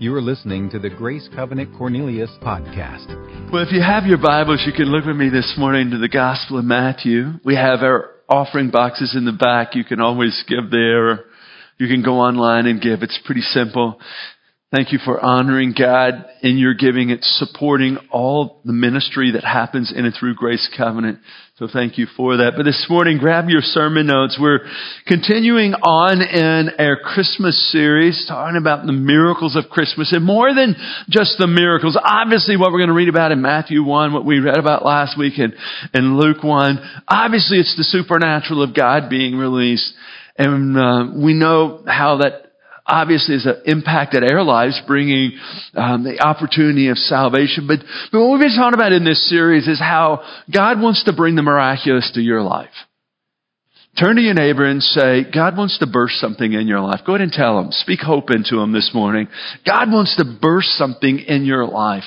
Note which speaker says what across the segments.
Speaker 1: You are listening to the Grace Covenant Cornelius podcast.
Speaker 2: Well, if you have your Bibles, you can look with me this morning to the Gospel of Matthew. We have our offering boxes in the back. You can always give there. You can go online and give. It's pretty simple. Thank you for honoring God in your giving. It's supporting all the ministry that happens in and through Grace Covenant. So thank you for that. But this morning, grab your sermon notes. We're continuing on in our Christmas series, talking about the miracles of Christmas and more than just the miracles. Obviously, what we're going to read about in Matthew 1, what we read about last week in, in Luke 1, obviously it's the supernatural of God being released. And uh, we know how that obviously has impacted our lives, bringing um, the opportunity of salvation. But, but what we've been talking about in this series is how God wants to bring the miraculous to your life. Turn to your neighbor and say, God wants to burst something in your life. Go ahead and tell him. Speak hope into him this morning. God wants to burst something in your life.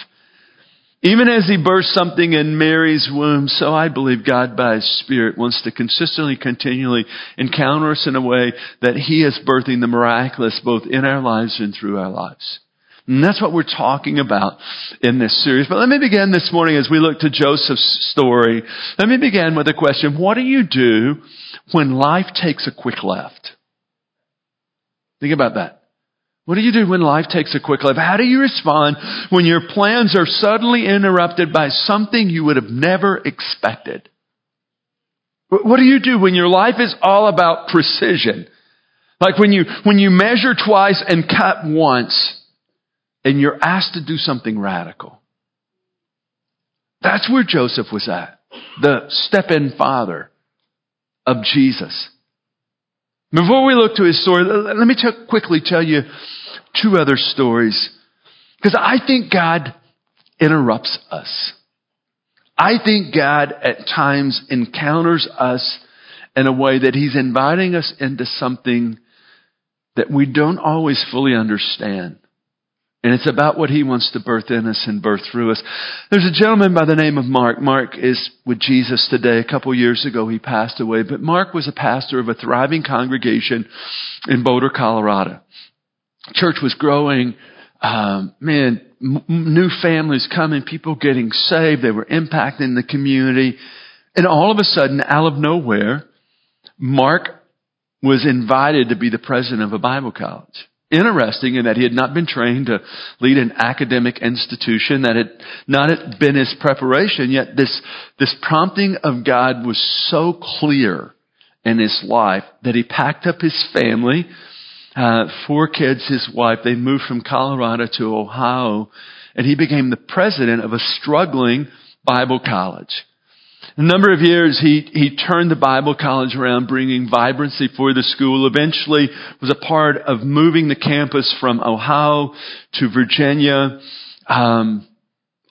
Speaker 2: Even as he burst something in Mary's womb, so I believe God by his Spirit wants to consistently, continually encounter us in a way that he is birthing the miraculous both in our lives and through our lives. And that's what we're talking about in this series. But let me begin this morning as we look to Joseph's story. Let me begin with a question. What do you do when life takes a quick left? Think about that. What do you do when life takes a quick life? How do you respond when your plans are suddenly interrupted by something you would have never expected? What do you do when your life is all about precision? Like when you, when you measure twice and cut once and you're asked to do something radical. That's where Joseph was at. The step-in father of Jesus. Before we look to his story, let me t- quickly tell you two other stories. Because I think God interrupts us. I think God at times encounters us in a way that He's inviting us into something that we don't always fully understand. And it's about what he wants to birth in us and birth through us. There's a gentleman by the name of Mark. Mark is with Jesus today. A couple years ago he passed away, but Mark was a pastor of a thriving congregation in Boulder, Colorado. Church was growing. Um, man, m- new families coming, people getting saved. They were impacting the community. And all of a sudden, out of nowhere, Mark was invited to be the president of a Bible college interesting in that he had not been trained to lead an academic institution, that had not been his preparation, yet this, this prompting of God was so clear in his life that he packed up his family, uh, four kids, his wife, they moved from Colorado to Ohio, and he became the president of a struggling Bible college. A number of years, he, he turned the Bible college around, bringing vibrancy for the school. Eventually, was a part of moving the campus from Ohio to Virginia, um,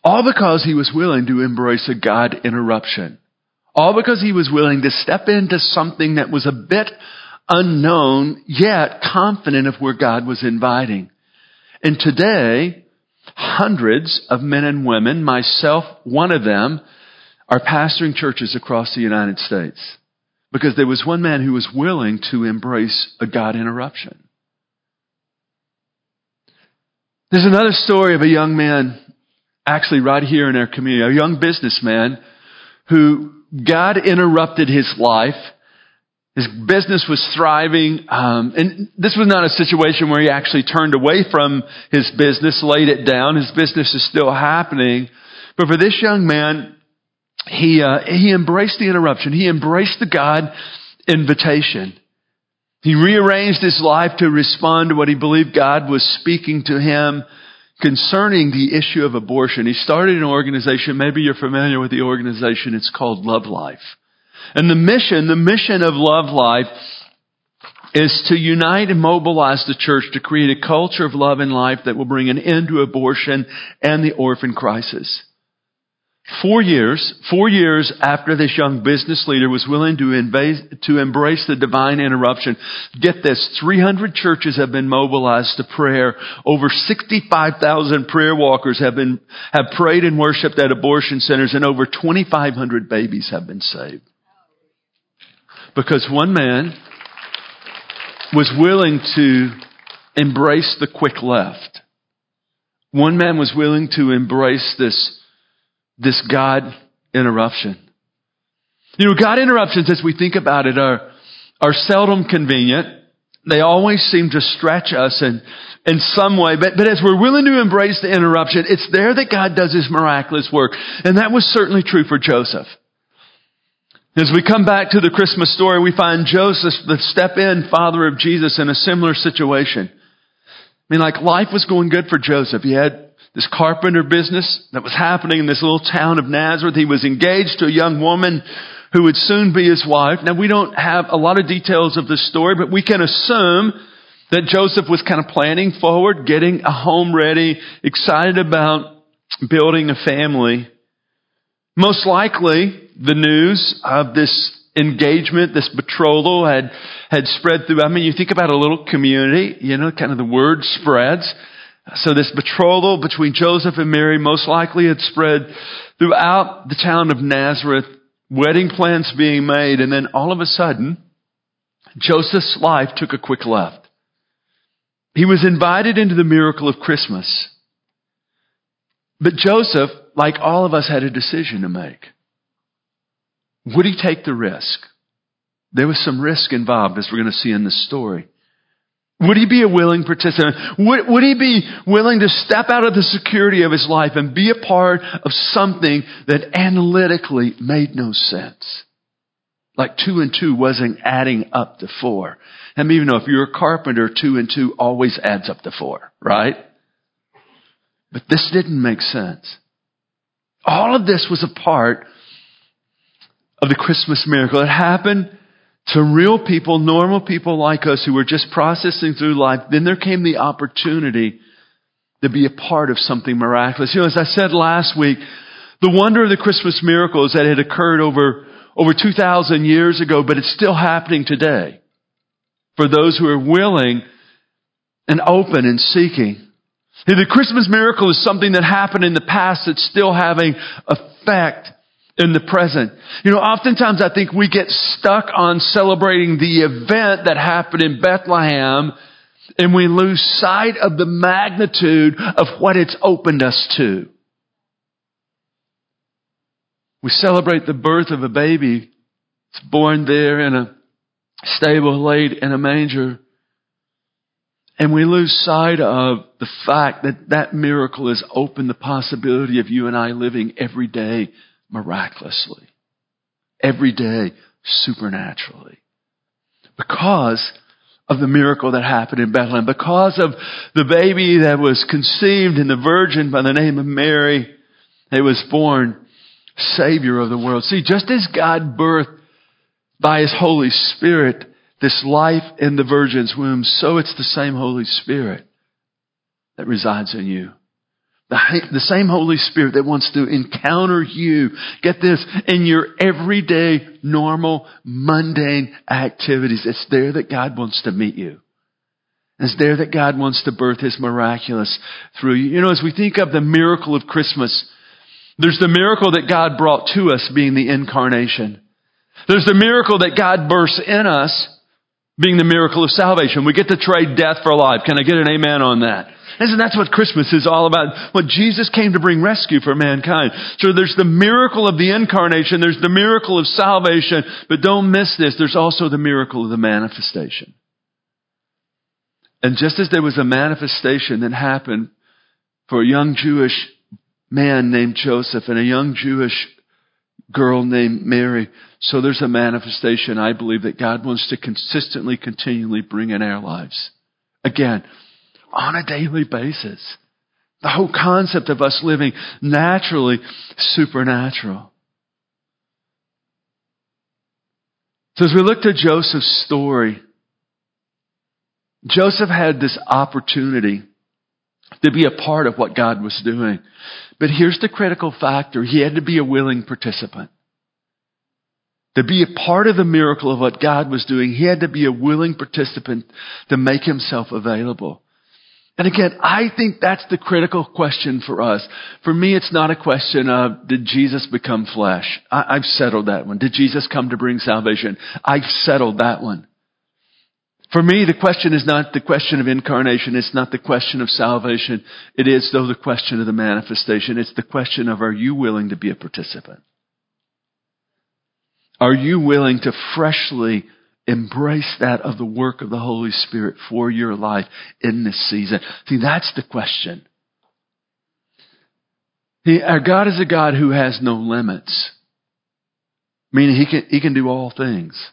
Speaker 2: all because he was willing to embrace a God interruption. All because he was willing to step into something that was a bit unknown, yet confident of where God was inviting. And today, hundreds of men and women, myself one of them, are pastoring churches across the United States because there was one man who was willing to embrace a God interruption. There's another story of a young man, actually right here in our community, a young businessman who God interrupted his life. His business was thriving, um, and this was not a situation where he actually turned away from his business, laid it down. His business is still happening. But for this young man, he, uh, he embraced the interruption. He embraced the God invitation. He rearranged his life to respond to what he believed God was speaking to him concerning the issue of abortion. He started an organization, maybe you're familiar with the organization, it's called Love Life. And the mission, the mission of Love Life is to unite and mobilize the church to create a culture of love and life that will bring an end to abortion and the orphan crisis. Four years, four years after this young business leader was willing to, invade, to embrace the divine interruption, get this, 300 churches have been mobilized to prayer. Over 65,000 prayer walkers have been, have prayed and worshiped at abortion centers and over 2,500 babies have been saved. Because one man was willing to embrace the quick left One man was willing to embrace this, this God interruption. You know, God interruptions, as we think about it, are, are seldom convenient. They always seem to stretch us in, in some way. But, but as we're willing to embrace the interruption, it's there that God does his miraculous work. And that was certainly true for Joseph. As we come back to the Christmas story, we find Joseph, the step in father of Jesus, in a similar situation. I mean, like life was going good for Joseph. He had this carpenter business that was happening in this little town of Nazareth. He was engaged to a young woman who would soon be his wife. Now we don't have a lot of details of this story, but we can assume that Joseph was kind of planning forward, getting a home ready, excited about building a family. Most likely, the news of this engagement, this betrothal had, had spread through. I mean, you think about a little community, you know, kind of the word spreads. So this betrothal between Joseph and Mary most likely had spread throughout the town of Nazareth, wedding plans being made, and then all of a sudden, Joseph's life took a quick left. He was invited into the miracle of Christmas. But Joseph, like all of us, had a decision to make. Would he take the risk? There was some risk involved, as we're going to see in this story. Would he be a willing participant? Would, would, he be willing to step out of the security of his life and be a part of something that analytically made no sense? Like two and two wasn't adding up to four. And even know if you're a carpenter, two and two always adds up to four, right? But this didn't make sense. All of this was a part of the Christmas miracle. It happened to real people, normal people like us who were just processing through life. Then there came the opportunity to be a part of something miraculous. You know, as I said last week, the wonder of the Christmas miracle is that it occurred over, over 2,000 years ago, but it's still happening today for those who are willing and open and seeking. The Christmas miracle is something that happened in the past that's still having effect in the present. You know, oftentimes I think we get stuck on celebrating the event that happened in Bethlehem and we lose sight of the magnitude of what it's opened us to. We celebrate the birth of a baby. It's born there in a stable laid in a manger. And we lose sight of the fact that that miracle has opened the possibility of you and I living every day miraculously. Every day, supernaturally. Because of the miracle that happened in Bethlehem. Because of the baby that was conceived in the virgin by the name of Mary. It was born Savior of the world. See, just as God birthed by His Holy Spirit this life in the virgin's womb, so it's the same Holy Spirit that resides in you. The, the same Holy Spirit that wants to encounter you, get this, in your everyday, normal, mundane activities. It's there that God wants to meet you. It's there that God wants to birth His miraculous through you. You know, as we think of the miracle of Christmas, there's the miracle that God brought to us being the incarnation. There's the miracle that God bursts in us being the miracle of salvation. We get to trade death for life. Can I get an amen on that? Isn't that's what Christmas is all about? What Jesus came to bring rescue for mankind. So there's the miracle of the incarnation, there's the miracle of salvation, but don't miss this, there's also the miracle of the manifestation. And just as there was a manifestation that happened for a young Jewish man named Joseph and a young Jewish girl named Mary, so there's a manifestation I believe that God wants to consistently, continually bring in our lives. Again, on a daily basis. The whole concept of us living naturally supernatural. So as we look to Joseph's story, Joseph had this opportunity to be a part of what God was doing. But here's the critical factor. He had to be a willing participant. To be a part of the miracle of what God was doing, he had to be a willing participant to make himself available. And again, I think that's the critical question for us. For me, it's not a question of, did Jesus become flesh? I, have settled that one. Did Jesus come to bring salvation? I've settled that one. For me, the question is not the question of incarnation. It's not the question of salvation. It is, though, the question of the manifestation. It's the question of are you willing to be a participant? Are you willing to freshly embrace that of the work of the Holy Spirit for your life in this season? See, that's the question. He, our God is a God who has no limits. Meaning he can, he can do all things.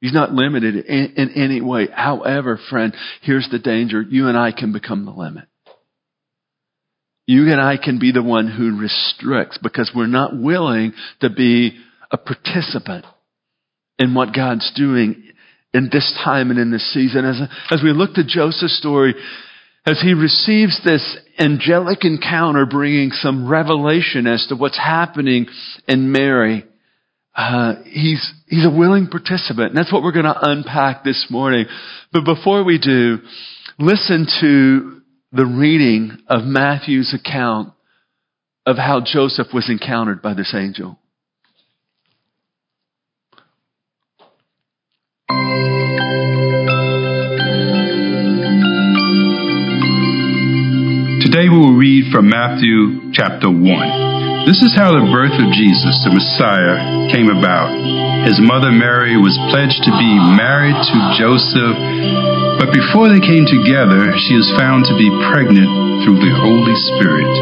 Speaker 2: He's not limited in, in any way. However, friend, here's the danger. You and I can become the limit. You and I can be the one who restricts because we're not willing to be a participant in what God's doing in this time and in this season. As, as we look to Joseph's story, as he receives this angelic encounter bringing some revelation as to what's happening in Mary, uh, he's, he's a willing participant. And that's what we're going to unpack this morning. But before we do, listen to the reading of Matthew's account of how Joseph was encountered by this angel.
Speaker 3: Today we will read from Matthew chapter 1. This is how the birth of Jesus, the Messiah, came about. His mother Mary was pledged to be married to Joseph, but before they came together, she was found to be pregnant through the Holy Spirit.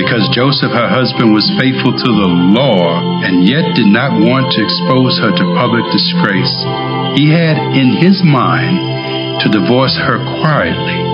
Speaker 3: Because Joseph, her husband, was faithful to the law and yet did not want to expose her to public disgrace, he had in his mind to divorce her quietly.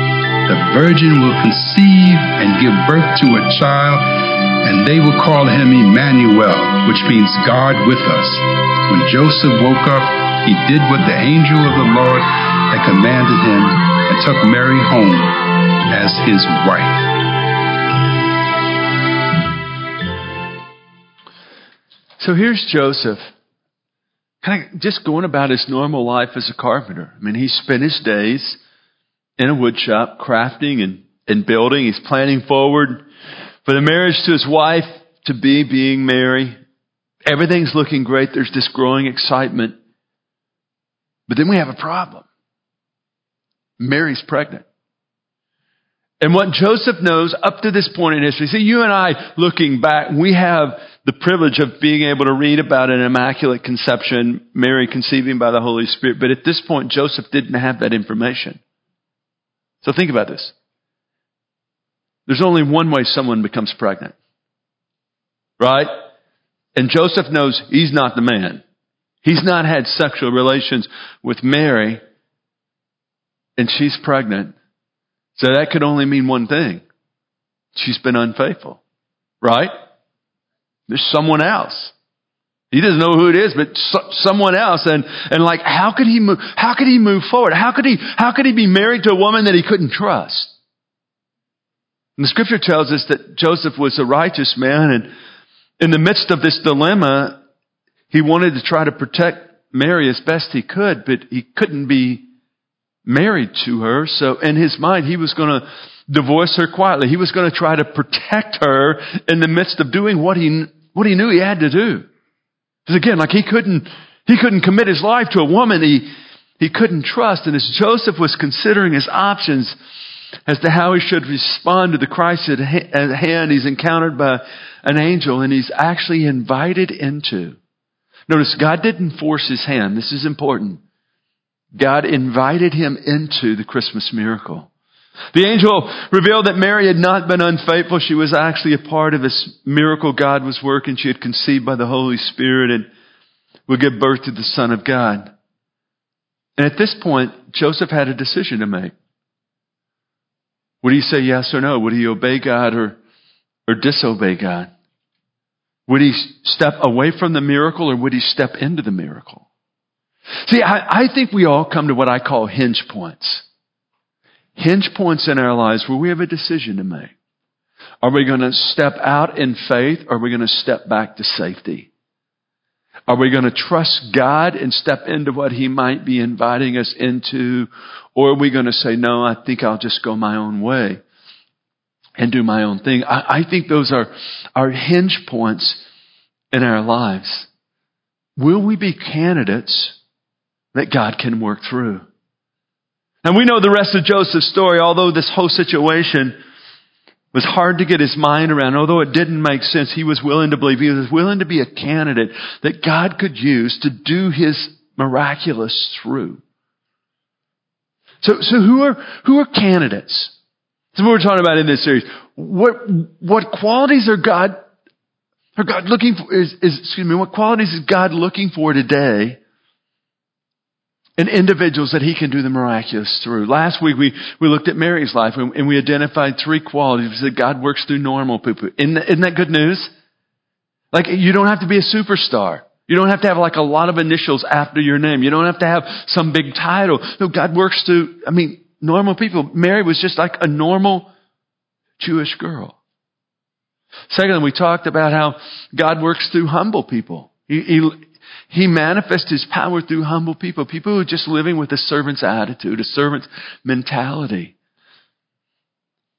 Speaker 3: the virgin will conceive and give birth to a child, and they will call him Emmanuel, which means God with us. When Joseph woke up, he did what the angel of the Lord had commanded him and took Mary home as his wife.
Speaker 2: So here's Joseph, kind of just going about his normal life as a carpenter. I mean, he spent his days in a wood shop, crafting and, and building. He's planning forward for the marriage to his wife to be being Mary. Everything's looking great. There's this growing excitement. But then we have a problem. Mary's pregnant. And what Joseph knows up to this point in history, see, you and I looking back, we have the privilege of being able to read about an immaculate conception, Mary conceiving by the Holy Spirit. But at this point, Joseph didn't have that information. So think about this. There's only one way someone becomes pregnant. Right? And Joseph knows he's not the man. He's not had sexual relations with Mary, and she's pregnant. So that could only mean one thing. She's been unfaithful. Right? There's someone else. He doesn't know who it is, but so, someone else. And, and like, how could he move, how could he move forward? How could he, how could he be married to a woman that he couldn't trust? And the scripture tells us that Joseph was a righteous man and in the midst of this dilemma, he wanted to try to protect Mary as best he could, but he couldn't be married to her. So in his mind, he was going to divorce her quietly. He was going to try to protect her in the midst of doing what he, what he knew he had to do. Because again, like he couldn't, he couldn't commit his life to a woman he, he couldn't trust. And as Joseph was considering his options as to how he should respond to the Christ at hand, he's encountered by an angel and he's actually invited into. Notice God didn't force his hand. This is important. God invited him into the Christmas miracle. The angel revealed that Mary had not been unfaithful. She was actually a part of this miracle God was working. She had conceived by the Holy Spirit and would give birth to the Son of God. And at this point, Joseph had a decision to make. Would he say yes or no? Would he obey God or, or disobey God? Would he step away from the miracle or would he step into the miracle? See, I, I think we all come to what I call hinge points. Hinge points in our lives where we have a decision to make. Are we going to step out in faith or are we going to step back to safety? Are we going to trust God and step into what He might be inviting us into? Or are we going to say, no, I think I'll just go my own way and do my own thing? I, I think those are, are hinge points in our lives. Will we be candidates that God can work through? And we know the rest of Joseph's story, although this whole situation was hard to get his mind around. Although it didn't make sense, he was willing to believe. He was willing to be a candidate that God could use to do his miraculous through. So, so who are, who are candidates? That's what we're talking about in this series. What, what qualities are God, are God looking for, is, is, excuse me, what qualities is God looking for today and individuals that he can do the miraculous through. Last week we, we looked at Mary's life and we identified three qualities that God works through normal people. Isn't isn't that good news? Like you don't have to be a superstar. You don't have to have like a lot of initials after your name. You don't have to have some big title. No, God works through, I mean, normal people. Mary was just like a normal Jewish girl. Secondly, we talked about how God works through humble people. He, he, he manifests his power through humble people, people who are just living with a servant's attitude, a servant's mentality.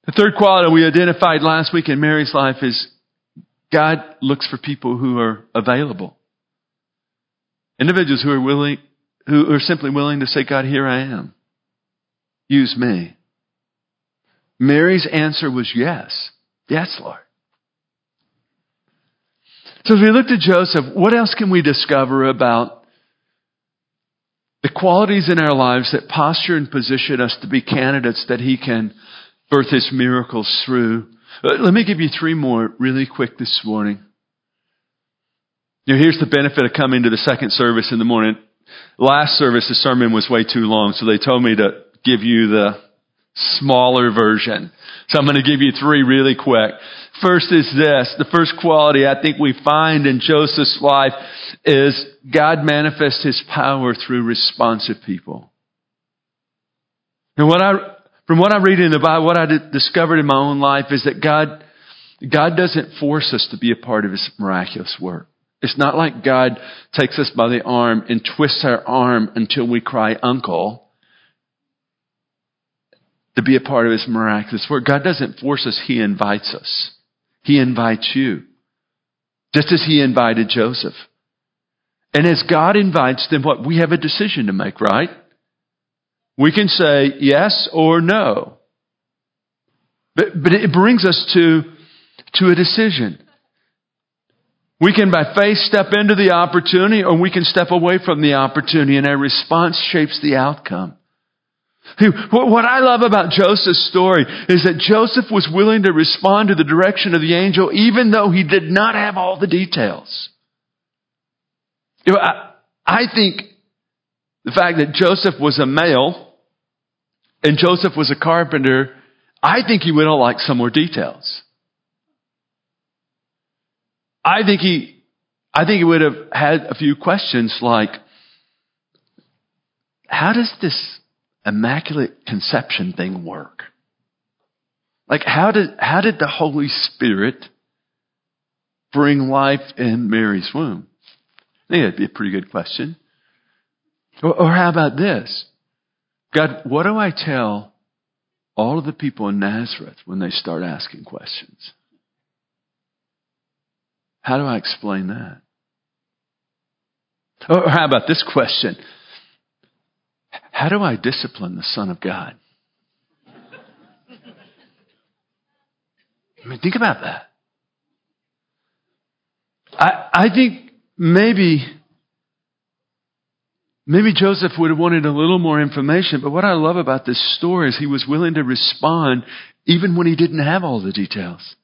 Speaker 2: The third quality we identified last week in Mary's life is God looks for people who are available. Individuals who are willing, who are simply willing to say, God, here I am. Use me. Mary's answer was yes. Yes, Lord. So as we looked at Joseph, what else can we discover about the qualities in our lives that posture and position us to be candidates that he can birth his miracles through? Uh, let me give you three more really quick this morning. Now, here's the benefit of coming to the second service in the morning. Last service, the sermon was way too long, so they told me to give you the smaller version. So I'm going to give you three really quick. First is this. The first quality I think we find in Joseph's life is God manifests his power through responsive people. And what I, from what I read in the Bible, what I discovered in my own life is that God, God doesn't force us to be a part of his miraculous work. It's not like God takes us by the arm and twists our arm until we cry uncle to be a part of his miraculous work. God doesn't force us, he invites us. He invites you. Just as he invited Joseph. And as God invites them, what? We have a decision to make, right? We can say yes or no. But, but it brings us to, to a decision. We can by faith step into the opportunity or we can step away from the opportunity and our response shapes the outcome. What I love about Joseph's story is that Joseph was willing to respond to the direction of the angel even though he did not have all the details. You know, I, I think the fact that Joseph was a male and Joseph was a carpenter, I think he would have liked some more details. I think he, I think he would have had a few questions like, how does this immaculate conception thing work? Like, how did, how did the Holy Spirit bring life in Mary's womb? I think that'd be a pretty good question. Or, or how about this? God, what do I tell all of the people in Nazareth when they start asking questions? How do I explain that? Or how about this question? How do I discipline the Son of God? I mean, think about that. I, I think maybe, maybe Joseph would have wanted a little more information, but what I love about this story is he was willing to respond even when he didn't have all the details.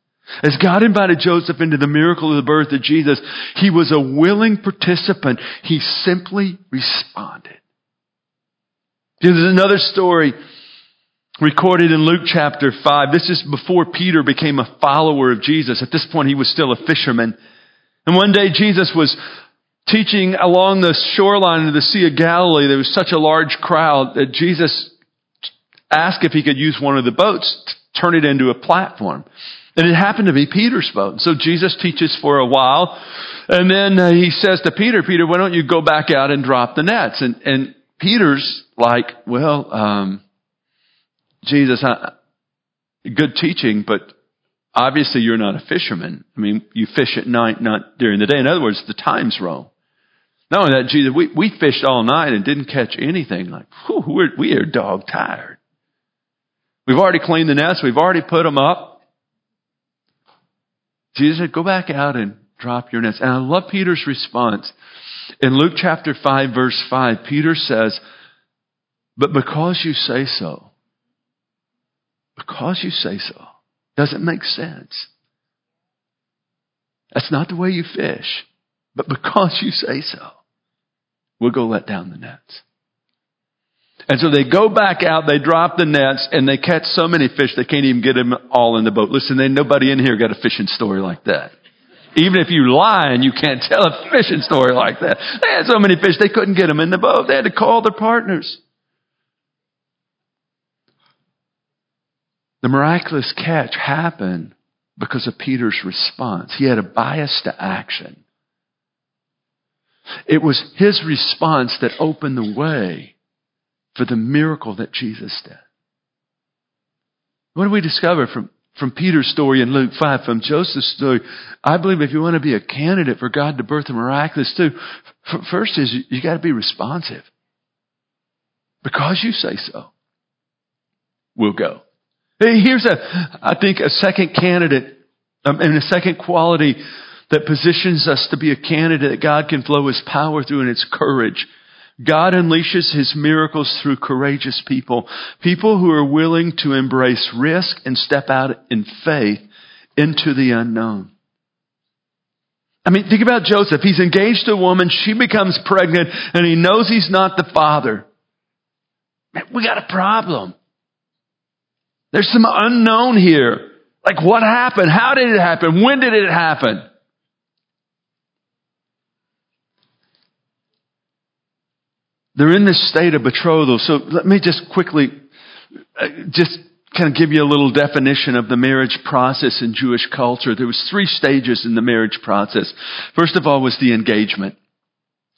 Speaker 2: As God invited Joseph into the miracle of the birth of Jesus, he was a willing participant. He simply responded. There's another story recorded in Luke chapter 5. This is before Peter became a follower of Jesus. At this point, he was still a fisherman. And one day, Jesus was teaching along the shoreline of the Sea of Galilee, there was such a large crowd that Jesus asked if he could use one of the boats to turn it into a platform. And it happened to be Peter's boat. So Jesus teaches for a while. And then uh, he says to Peter, Peter, why don't you go back out and drop the nets? And, and Peter's like, well, um, Jesus, I, good teaching, but obviously you're not a fisherman. I mean, you fish at night, not during the day. In other words, the time's wrong. Not only that, Jesus, we, we fished all night and didn't catch anything. Like, whew, we're, we are dog tired. We've already cleaned the nets. We've already put them up. Jesus said, go back out and drop your nets. And I love Peter's response. In Luke chapter 5 verse 5, Peter says, but because you say so, because you say so, doesn't make sense. That's not the way you fish. But because you say so, we'll go let down the nets. And so they go back out, they drop the nets, and they catch so many fish they can't even get them all in the boat. Listen, ain't nobody in here got a fishing story like that. Even if you lie and you can't tell a fishing story like that. They had so many fish they couldn't get them in the boat. They had to call their partners. The miraculous catch happened because of Peter's response. He had a bias to action. It was his response that opened the way for the miracle that Jesus did. What do we discover from, from Peter's story in Luke 5, from Joseph's story? I believe if you want to be a candidate for God to birth a miraculous too, first is you, you got to be responsive. Because you say so, we'll go. Here's a, I think, a second candidate, um, and a second quality that positions us to be a candidate that God can flow His power through, and it's courage. God unleashes His miracles through courageous people. People who are willing to embrace risk and step out in faith into the unknown. I mean, think about Joseph. He's engaged to a woman. She becomes pregnant and he knows he's not the father. Man, we got a problem. There's some unknown here. Like what happened? How did it happen? When did it happen? They're in this state of betrothal. So let me just quickly, uh, just kind of give you a little definition of the marriage process in Jewish culture. There was three stages in the marriage process. First of all was the engagement.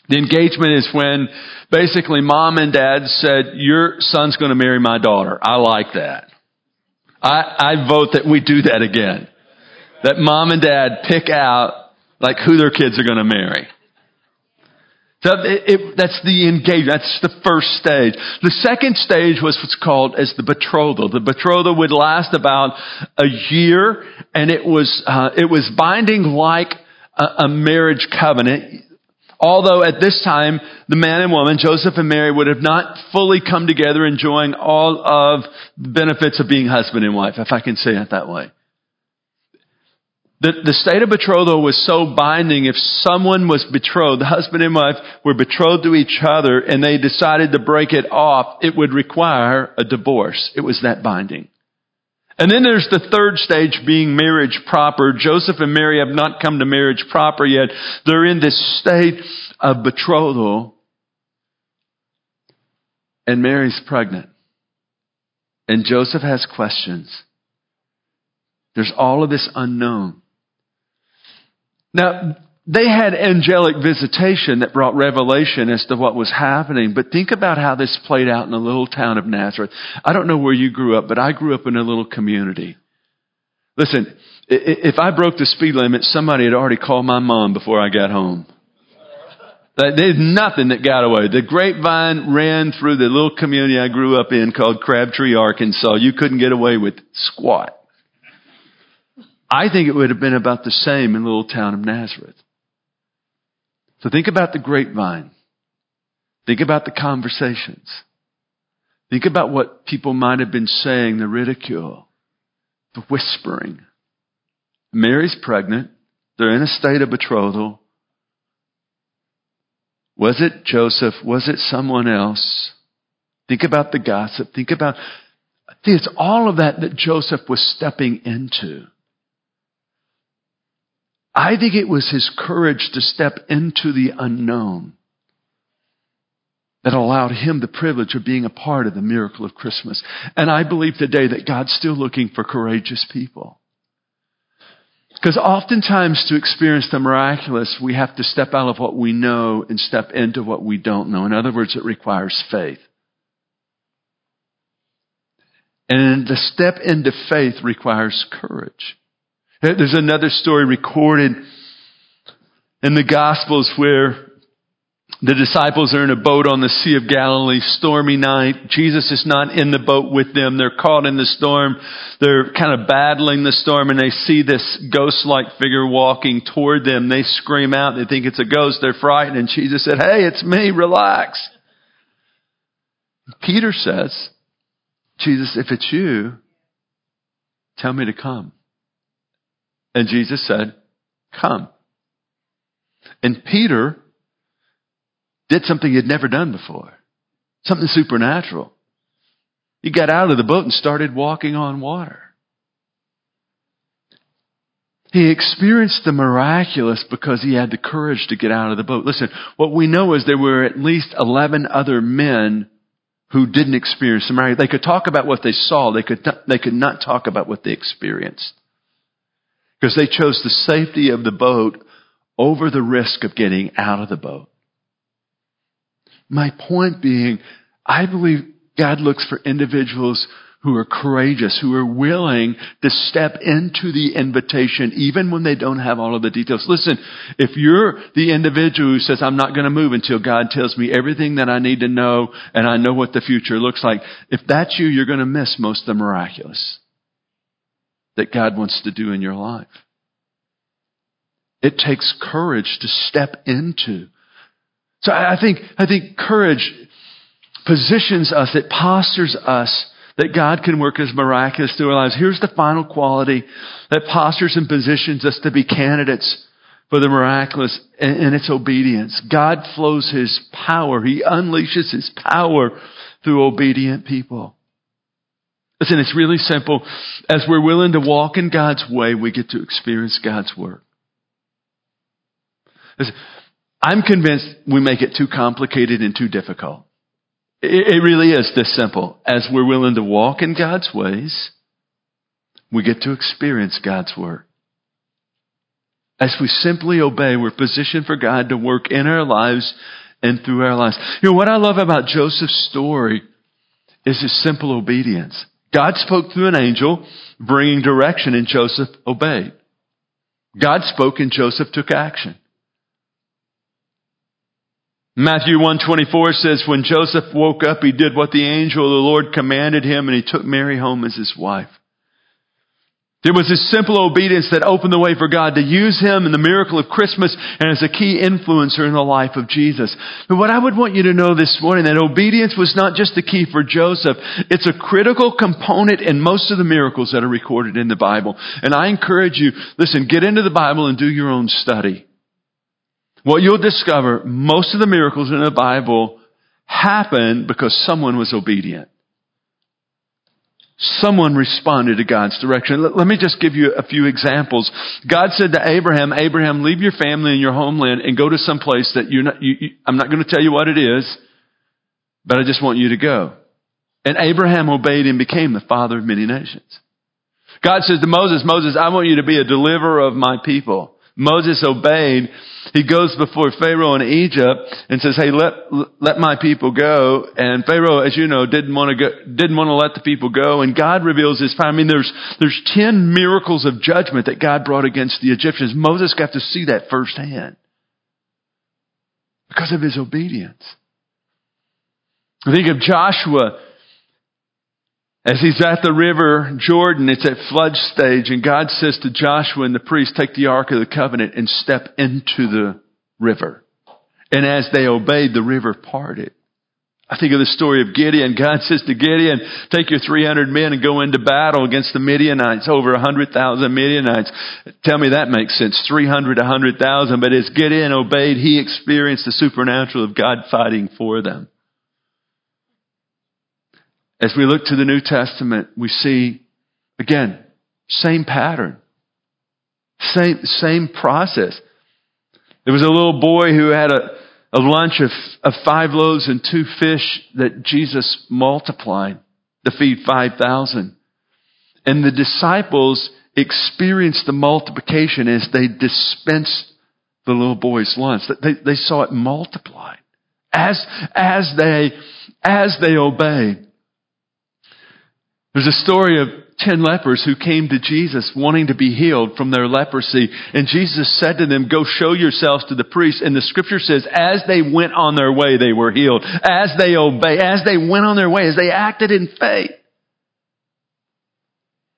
Speaker 2: The engagement is when basically mom and dad said, your son's going to marry my daughter. I like that. I, I vote that we do that again. That mom and dad pick out like who their kids are going to marry. So it, it, that's the engagement. That's the first stage. The second stage was what's called as the betrothal. The betrothal would last about a year, and it was uh, it was binding like a, a marriage covenant. Although at this time, the man and woman, Joseph and Mary, would have not fully come together enjoying all of the benefits of being husband and wife, if I can say it that way. The, the state of betrothal was so binding if someone was betrothed, the husband and wife were betrothed to each other and they decided to break it off, it would require a divorce. It was that binding. And then there's the third stage being marriage proper. Joseph and Mary have not come to marriage proper yet. They're in this state of betrothal. And Mary's pregnant. And Joseph has questions. There's all of this unknown. Now, they had angelic visitation that brought revelation as to what was happening, but think about how this played out in the little town of Nazareth. I don't know where you grew up, but I grew up in a little community. Listen, if I broke the speed limit, somebody had already called my mom before I got home. There's nothing that got away. The grapevine ran through the little community I grew up in called Crabtree, Arkansas. You couldn't get away with squat. I think it would have been about the same in the little town of Nazareth. So think about the grapevine. Think about the conversations. Think about what people might have been saying, the ridicule, the whispering. Mary's pregnant. They're in a state of betrothal. Was it Joseph? Was it someone else? Think about the gossip. Think about, see, it's all of that that Joseph was stepping into. I think it was his courage to step into the unknown that allowed him the privilege of being a part of the miracle of Christmas. And I believe today that God's still looking for courageous people. Because oftentimes to experience the miraculous, we have to step out of what we know and step into what we don't know. In other words, it requires faith. And the step into faith requires courage. There's another story recorded in the Gospels where the disciples are in a boat on the Sea of Galilee, stormy night. Jesus is not in the boat with them. They're caught in the storm. They're kind of battling the storm and they see this ghost-like figure walking toward them. They scream out. They think it's a ghost. They're frightened. And Jesus said, Hey, it's me. Relax. Peter says, Jesus, if it's you, tell me to come. And Jesus said, come. And Peter did something he'd never done before. Something supernatural. He got out of the boat and started walking on water. He experienced the miraculous because he had the courage to get out of the boat. Listen, what we know is there were at least 11 other men who didn't experience the miraculous. They could talk about what they saw. They could, they could not talk about what they experienced. Because they chose the safety of the boat over the risk of getting out of the boat. My point being, I believe God looks for individuals who are courageous, who are willing to step into the invitation even when they don't have all of the details. Listen, if you're the individual who says, I'm not going to move until God tells me everything that I need to know and I know what the future looks like, if that's you, you're going to miss most of the miraculous that God wants to do in your life. It takes courage to step into so I think, I think courage positions us, it postures us that God can work as miraculous through our lives. Here's the final quality that postures and positions us to be candidates for the miraculous, and it's obedience. God flows His power. He unleashes His power through obedient people. Listen, it's really simple. As we're willing to walk in God's way, we get to experience God's work. Listen, I'm convinced we make it too complicated and too difficult. It really is this simple. As we're willing to walk in God's ways, we get to experience God's work. As we simply obey, we're positioned for God to work in our lives and through our lives. You know, what I love about Joseph's story is his simple obedience. God spoke through an angel, bringing direction, and Joseph obeyed. God spoke and Joseph took action. Matthew 124 says, when Joseph woke up, he did what the angel of the Lord commanded him and he took Mary home as his wife. There was this simple obedience that opened the way for God to use him in the miracle of Christmas and as a key influencer in the life of Jesus. But what I would want you to know this morning, that obedience was not just the key for Joseph. It's a critical component in most of the miracles that are recorded in the Bible. And I encourage you, listen, get into the Bible and do your own study. What you'll discover, most of the miracles in the Bible happen because someone was obedient. Someone responded to God's direction. Let, me just give you a few examples. God said to Abraham, Abraham, leave your family and your homeland and go to some place that you're not, you, you, I'm not going to tell you what it is, but I just want you to go. And Abraham obeyed and became the father of many nations. God says to Moses, Moses, I want you to be a deliverer of my people. Moses obeyed. He goes before Pharaoh in Egypt and says, "Hey, let let my people go." And Pharaoh, as you know, didn't want to go, didn't want to let the people go. And God reveals His power. I mean, there's there's ten miracles of judgment that God brought against the Egyptians. Moses got to see that firsthand because of his obedience. Think of Joshua as he's at the river Jordan, it's at flood stage, and God says to Joshua and the priest, take the Ark of the Covenant and step into the river. And as they obeyed, the river parted. I think of the story of Gideon. God says to Gideon, take your 300 men and go into battle against the Midianites, over 100,000 Midianites. Tell me that makes sense. 300, 100,000. But as Gideon obeyed, he experienced the supernatural of God fighting for them. As we look to the New Testament, we see, again, same pattern. Same, same process. There was a little boy who had a, a lunch of, of five loaves and two fish that Jesus multiplied to feed 5,000. And the disciples experienced the multiplication as they dispensed the little boy's lunch. They, they saw it multiplied as, as they, as they obeyed. There's a story of ten lepers who came to Jesus wanting to be healed from their leprosy. And Jesus said to them, go show yourselves to the priest. And the scripture says, as they went on their way, they were healed. As they obeyed, as they went on their way, as they acted in faith.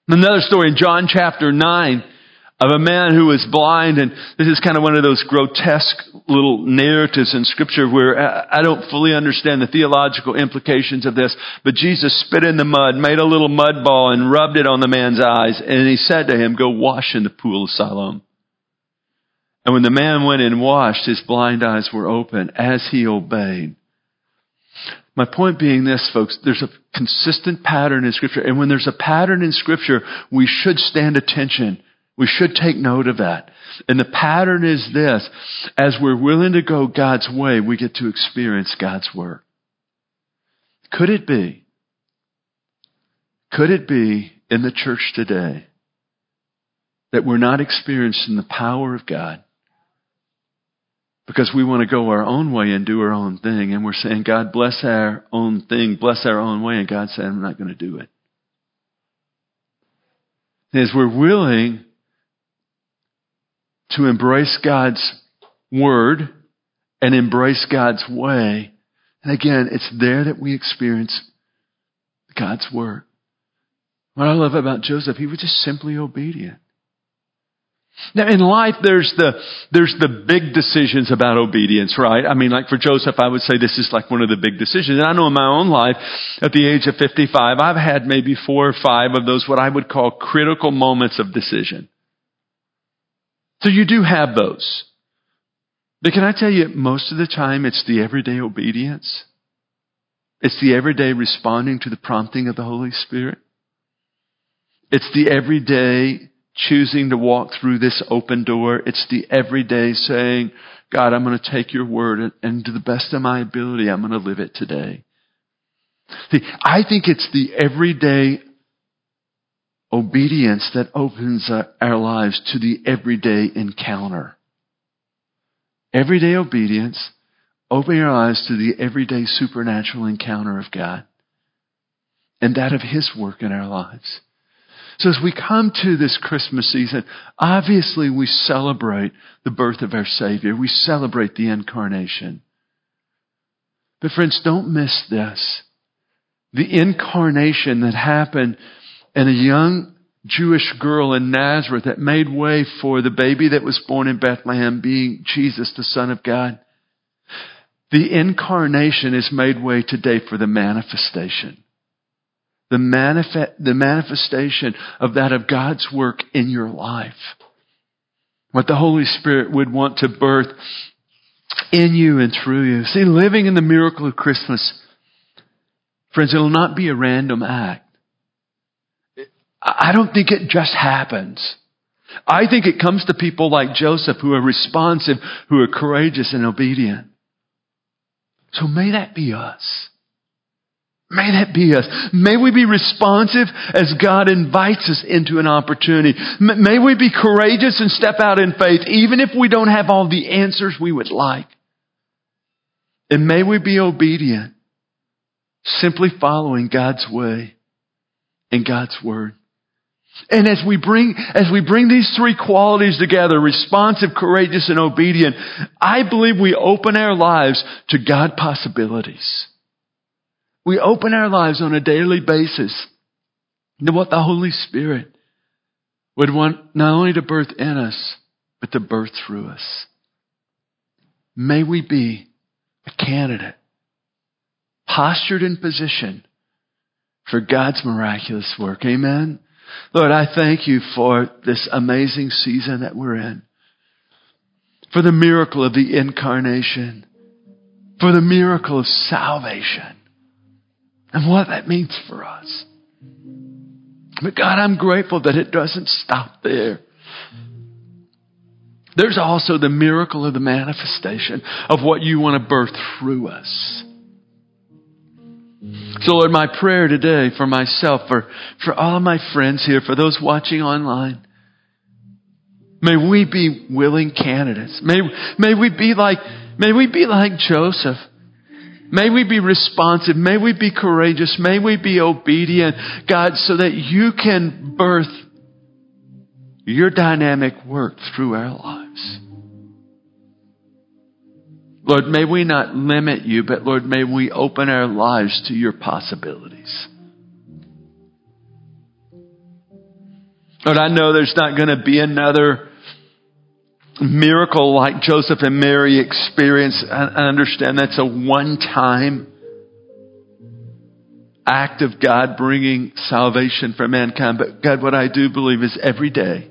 Speaker 2: Another story in John chapter 9 of a man who was blind, and this is kind of one of those grotesque little narratives in scripture where I don't fully understand the theological implications of this, but Jesus spit in the mud, made a little mud ball, and rubbed it on the man's eyes, and he said to him, go wash in the pool of Siloam. And when the man went and washed, his blind eyes were open as he obeyed. My point being this, folks, there's a consistent pattern in Scripture. And when there's a pattern in Scripture, we should stand attention. We should take note of that. And the pattern is this. As we're willing to go God's way, we get to experience God's work. Could it be, could it be in the church today that we're not experiencing the power of God because we want to go our own way and do our own thing. And we're saying, God, bless our own thing, bless our own way. And God said, I'm not going to do it. As we're willing to embrace God's word and embrace God's way, and again, it's there that we experience God's word. What I love about Joseph, he was just simply obedient. Now in life, there's the, there's the big decisions about obedience, right? I mean, like for Joseph, I would say this is like one of the big decisions. And I know in my own life, at the age of 55, I've had maybe four or five of those what I would call critical moments of decision. So you do have those. But can I tell you, most of the time it's the everyday obedience. It's the everyday responding to the prompting of the Holy Spirit. It's the everyday choosing to walk through this open door. It's the everyday saying, God, I'm going to take your word and, to the best of my ability, I'm going to live it today. See, I think it's the everyday obedience that opens uh, our lives to the everyday encounter. Everyday obedience, opening our eyes to the everyday supernatural encounter of God and that of His work in our lives. So as we come to this Christmas season, obviously we celebrate the birth of our Savior. We celebrate the incarnation. But friends, don't miss this. The incarnation that happened in a young Jewish girl in Nazareth that made way for the baby that was born in Bethlehem being Jesus, the Son of God. The incarnation is made way today for the manifestation the, manifest, the manifestation of that of God's work in your life. What the Holy Spirit would want to birth in you and through you. See, living in the miracle of Christmas, friends, it'll not be a random act. I don't think it just happens. I think it comes to people like Joseph who are responsive, who are courageous and obedient. So may that be us. May that be us. May we be responsive as God invites us into an opportunity. May we be courageous and step out in faith, even if we don't have all the answers we would like. And may we be obedient, simply following God's way and God's word. And as we bring, as we bring these three qualities together, responsive, courageous, and obedient, I believe we open our lives to God possibilities. We open our lives on a daily basis to what the Holy Spirit would want not only to birth in us, but to birth through us. May we be a candidate, postured in position for God's miraculous work. Amen. Lord, I thank you for this amazing season that we're in, for the miracle of the incarnation, for the miracle of salvation and what that means for us. But God, I'm grateful that it doesn't stop there. there's also the miracle of the manifestation of what you want to birth through us. So, Lord, my prayer today for myself, for, for all of my friends here, for those watching online, may we be willing candidates. May, may we be like, may we be like Joseph. May we be responsive. May we be courageous. May we be obedient, God, so that you can birth your dynamic work through our lives. Lord, may we not limit you, but Lord, may we open our lives to your possibilities. Lord, I know there's not going to be another miracle like Joseph and Mary experienced. I understand that's a one time act of God bringing salvation for mankind. But God, what I do believe is every day,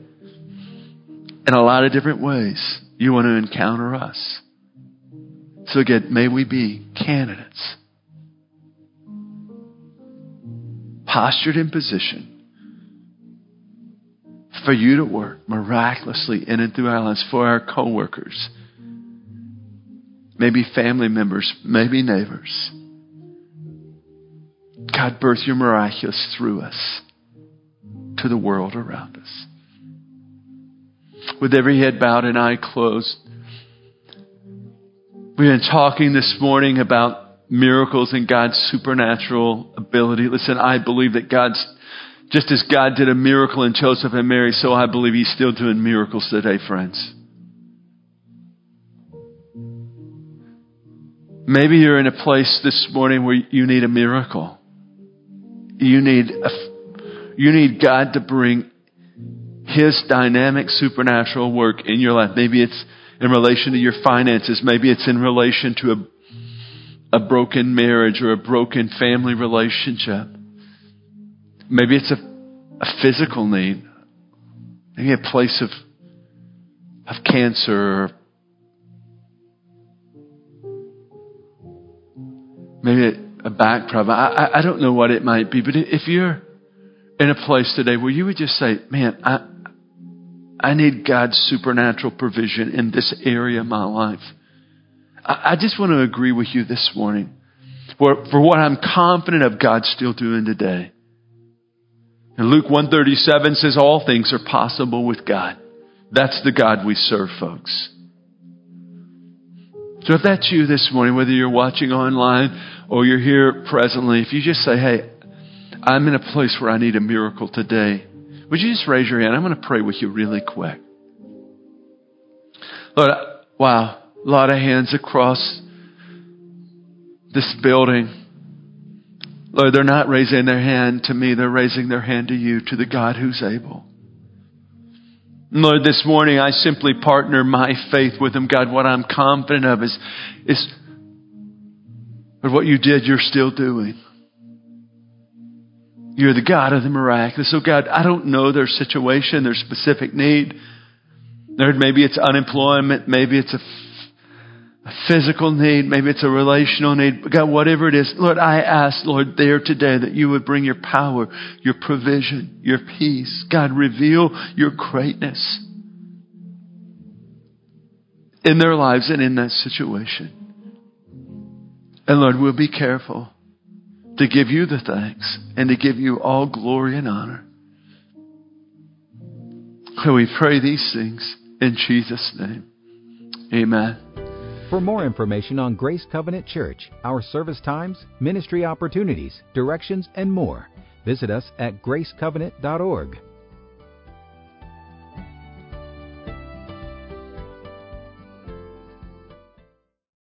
Speaker 2: in a lot of different ways, you want to encounter us. So again, may we be candidates. Postured in position for you to work miraculously in and through our lives for our coworkers, maybe family members, maybe neighbors. God, birth your miraculous through us to the world around us. With every head bowed and eye closed, We've been talking this morning about miracles and God's supernatural ability. Listen, I believe that God's, just as God did a miracle in Joseph and Mary, so I believe He's still doing miracles today, friends. Maybe you're in a place this morning where you need a miracle. You need a, you need God to bring His dynamic supernatural work in your life. Maybe it's in relation to your finances. Maybe it's in relation to a, a broken marriage or a broken family relationship. Maybe it's a, a physical need. Maybe a place of, of cancer maybe a, a back problem. I, I, I don't know what it might be, but if you're in a place today where you would just say, man, I, I need God's supernatural provision in this area of my life. I, just want to agree with you this morning for, for what I'm confident of God still doing today. And Luke 137 says all things are possible with God. That's the God we serve, folks. So if that's you this morning, whether you're watching online or you're here presently, if you just say, hey, I'm in a place where I need a miracle today, would you just raise your hand? I'm going to pray with you really quick. Lord, wow, a lot of hands across this building. Lord, they're not raising their hand to me, they're raising their hand to you, to the God who's able. Lord, this morning I simply partner my faith with them. God, what I'm confident of is, is what you did, you're still doing. You're the God of the miraculous. So, God, I don't know their situation, their specific need. Lord, maybe it's unemployment, maybe it's a, a physical need, maybe it's a relational need. God, whatever it is, Lord, I ask, Lord, there today that you would bring your power, your provision, your peace. God, reveal your greatness in their lives and in that situation. And Lord, we'll be careful to give you the thanks and to give you all glory and honor. So we pray these things in Jesus' name. Amen.
Speaker 1: For more information on Grace Covenant Church, our service times, ministry opportunities, directions, and more, visit us at gracecovenant.org.